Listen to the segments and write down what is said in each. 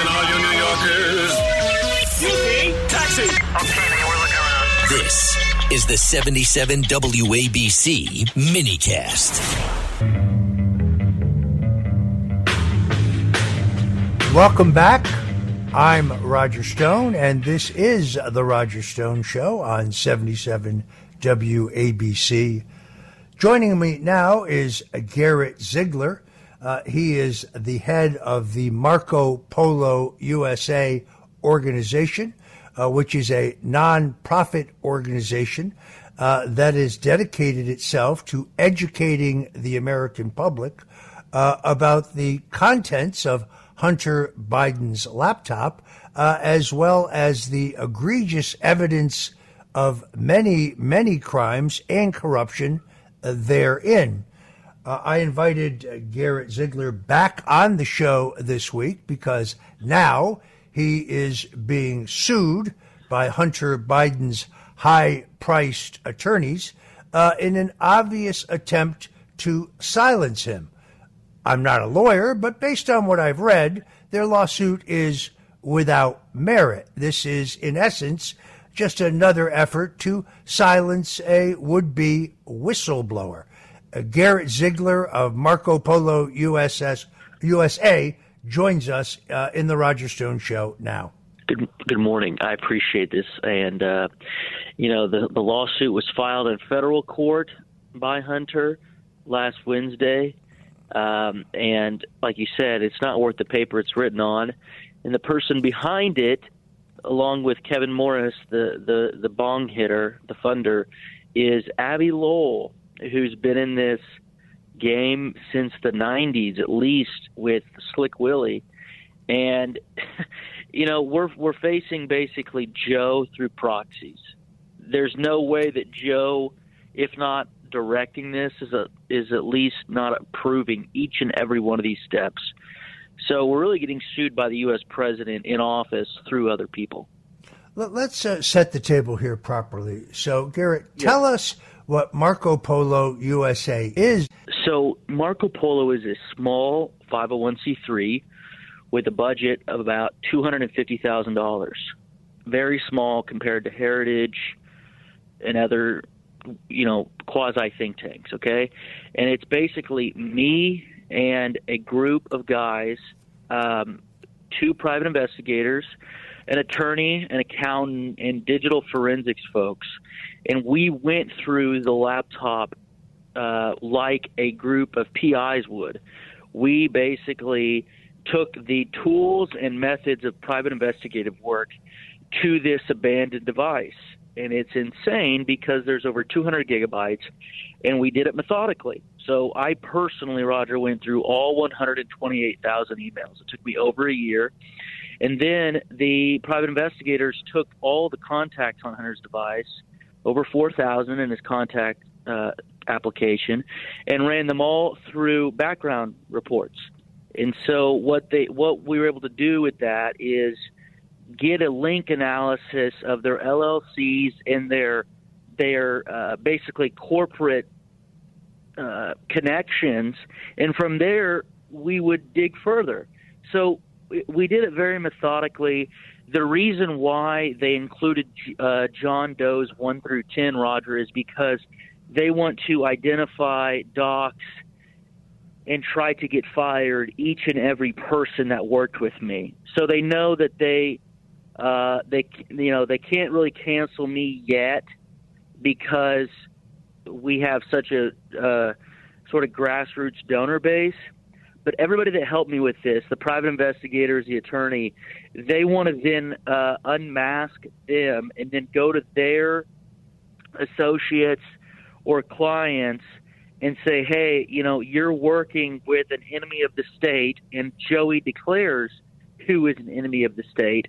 Attention, all you New Yorkers. Yippee! Taxi! Okay, we're looking around. This is the 77 WABC minicast. Welcome back. I'm Roger Stone, and this is the Roger Stone Show on 77 WABC. Joining me now is Garrett Ziegler. Uh, he is the head of the Marco Polo USA organization, uh, which is a non-profit organization uh, that has dedicated itself to educating the American public uh, about the contents of Hunter Biden's laptop, uh, as well as the egregious evidence of many, many crimes and corruption therein. Uh, I invited uh, Garrett Ziegler back on the show this week because now he is being sued by Hunter Biden's high priced attorneys uh, in an obvious attempt to silence him. I'm not a lawyer, but based on what I've read, their lawsuit is without merit. This is, in essence, just another effort to silence a would be whistleblower. Garrett Ziegler of Marco Polo USS, USA joins us uh, in the Roger Stone Show now. Good, good morning. I appreciate this. And, uh, you know, the, the lawsuit was filed in federal court by Hunter last Wednesday. Um, and like you said, it's not worth the paper it's written on. And the person behind it, along with Kevin Morris, the, the, the bong hitter, the funder, is Abbe Lowell, who's been in this game since the 90s at least with Slick Willie. And, you know, we're, we're facing basically Joe through proxies. There's no way that Joe, if not directing this is a, is at least not approving each and every one of these steps. So we're really getting sued by the U.S. president in office through other people. Let's uh, set the table here properly. So, Garrett, tell us what Marco Polo USA is. So, Marco Polo is a small 501c3 with a budget of about $250,000. Very small compared to Heritage and other you know, quasi think tanks, okay? And it's basically me and a group of guys, um, two private investigators, an attorney, an accountant, and digital forensics folks. And we went through the laptop uh, like a group of PIs would. We basically took the tools and methods of private investigative work to this abandoned device and it's insane because there's over 200 gigabytes, and we did it methodically. So I personally, Roger, went through all 128,000 emails. It took me over a year. And then the private investigators took all the contacts on Hunter's device, over 4,000 in his contact uh, application, and ran them all through background reports. And so what they what we were able to do with that is – get a link analysis of their LLCs and their their uh, basically corporate uh, connections, and from there we would dig further. So we did it very methodically. The reason why they included uh, John Doe's one through ten, Roger, is because they want to identify dox and try to get fired each and every person that worked with me. So they know that they uh, they, you know, they can't really cancel me yet because we have such a uh, sort of grassroots donor base. But everybody that helped me with this, the private investigators, the attorney, they want to then uh, unmask them and then go to their associates or clients and say, hey, you know, you're working with an enemy of the state, and Joey declares who is an enemy of the state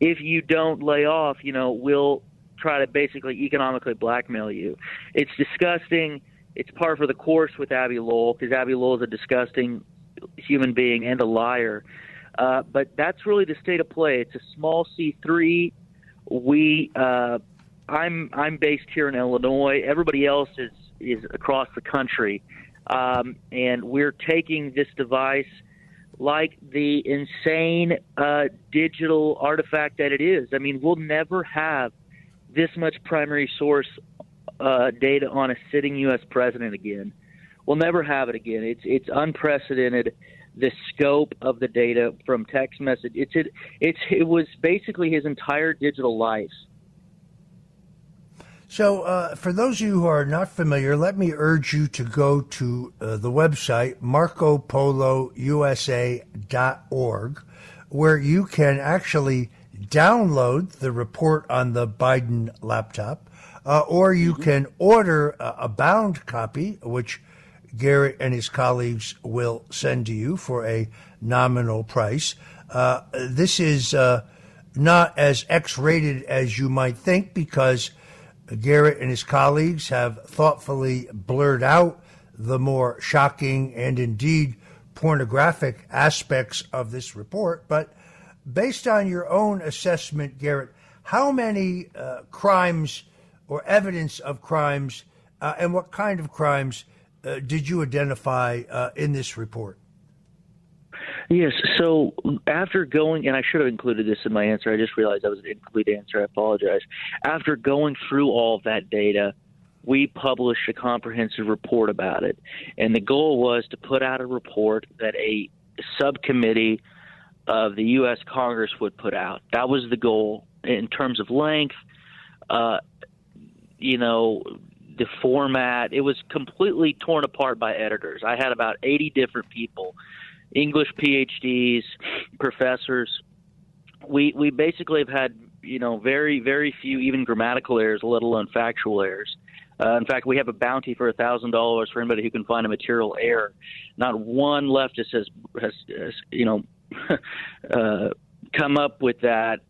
if you don't lay off, you know, we'll try to basically economically blackmail you. It's disgusting. It's par for the course with Abbe Lowell because Abbe Lowell is a disgusting human being and a liar. Uh, but that's really the state of play. It's a small C3. We, uh, I'm, I'm based here in Illinois. Everybody else is is across the country, um, and we're taking this device like the insane uh, digital artifact that it is. I mean, we'll never have this much primary source uh, data on a sitting U.S. president again. We'll never have it again. It's it's unprecedented. The scope of the data from text message. It's it it's it was basically his entire digital life. So, uh, for those of you who are not familiar, let me urge you to go to uh, the website marcopolousa.org, where you can actually download the report on the Biden laptop, uh, or you mm-hmm. can order a, a bound copy, which Garrett and his colleagues will send to you for a nominal price. Uh, this is uh, not as X rated as you might think because Garrett and his colleagues have thoughtfully blurred out the more shocking and indeed pornographic aspects of this report. But based on your own assessment, Garrett, how many uh, crimes or evidence of crimes uh, and what kind of crimes did you identify uh, in this report? Yes. So after going, and I should have included this in my answer. I just realized that was an incomplete answer. I apologize. After going through all of that data, we published a comprehensive report about it. And the goal was to put out a report that a subcommittee of the U.S. Congress would put out. That was the goal in terms of length. Uh, you know, the format. It was completely torn apart by editors. I had about 80 different people English PhDs, professors. We we basically have had you know very very few even grammatical errors, let alone factual errors. Uh, in fact, we have a bounty for thousand dollars for anybody who can find a material error. Not one leftist has has, has you know uh, come up with that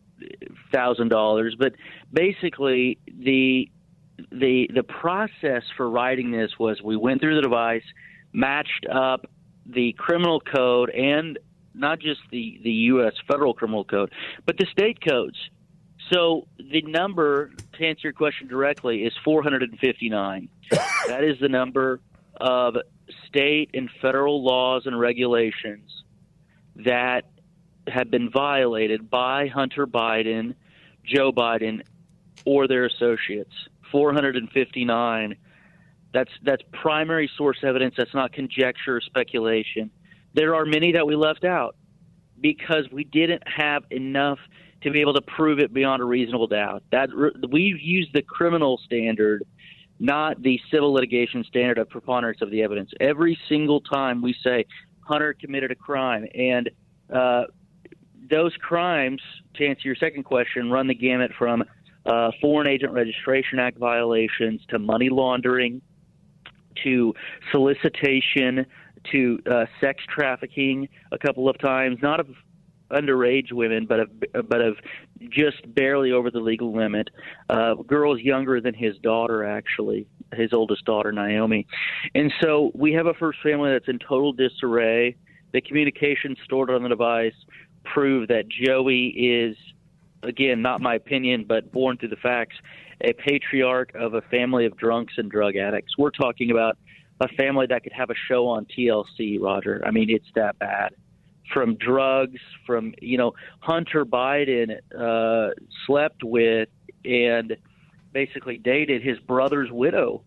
thousand dollars. But basically, the the the process for writing this was we went through the device, matched up the criminal code and not just the, the U.S. federal criminal code, but the state codes. So the number, to answer your question directly, is 459. that is the number of state and federal laws and regulations that have been violated by Hunter Biden, Joe Biden, or their associates. 459 that's that's primary source evidence. That's not conjecture or speculation. There are many that we left out because we didn't have enough to be able to prove it beyond a reasonable doubt. That we use the criminal standard, not the civil litigation standard of preponderance of the evidence. Every single time we say Hunter committed a crime, and uh, those crimes, to answer your second question, run the gamut from uh, Foreign Agent Registration Act violations to money laundering to solicitation, to uh, sex trafficking a couple of times, not of underage women, but of but of just barely over the legal limit. Uh, girls younger than his daughter, actually, his oldest daughter Naomi, and so we have a first family that's in total disarray. The communication stored on the device prove that Joey is, again, not my opinion, but born through the facts, a patriarch of a family of drunks and drug addicts. We're talking about a family that could have a show on TLC, Roger. I mean, it's that bad. From drugs, from, you know, Hunter Biden uh, slept with and basically dated his brother's widow.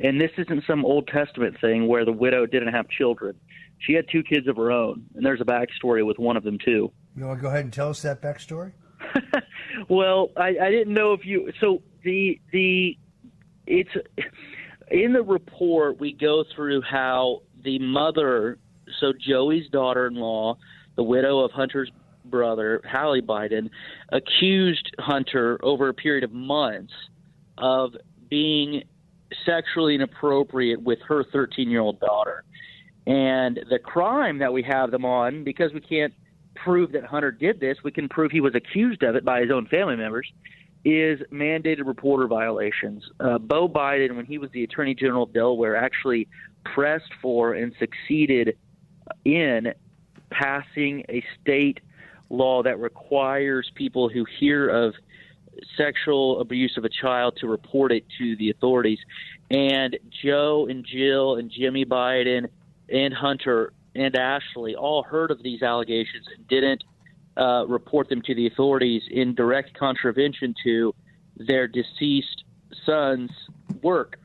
And this isn't some Old Testament thing where the widow didn't have children. She had two kids of her own, and there's a backstory with one of them, too. You want to go ahead and tell us that backstory? well, I, I didn't know if you. So the the it's in the report we go through how the mother, so Joey's daughter-in-law, the widow of Hunter's brother, Hallie Biden, accused Hunter over a period of months of being sexually inappropriate with her 13-year-old daughter. And the crime that we have them on, because we can't prove that Hunter did this, we can prove he was accused of it by his own family members, is mandated reporter violations. Uh, Beau Biden, when he was the Attorney General of Delaware, actually pressed for and succeeded in passing a state law that requires people who hear of sexual abuse of a child to report it to the authorities. And Joe and Jill and Jimmy Biden and Hunter and Ashley all heard of these allegations and didn't uh, report them to the authorities in direct contravention to their deceased son's work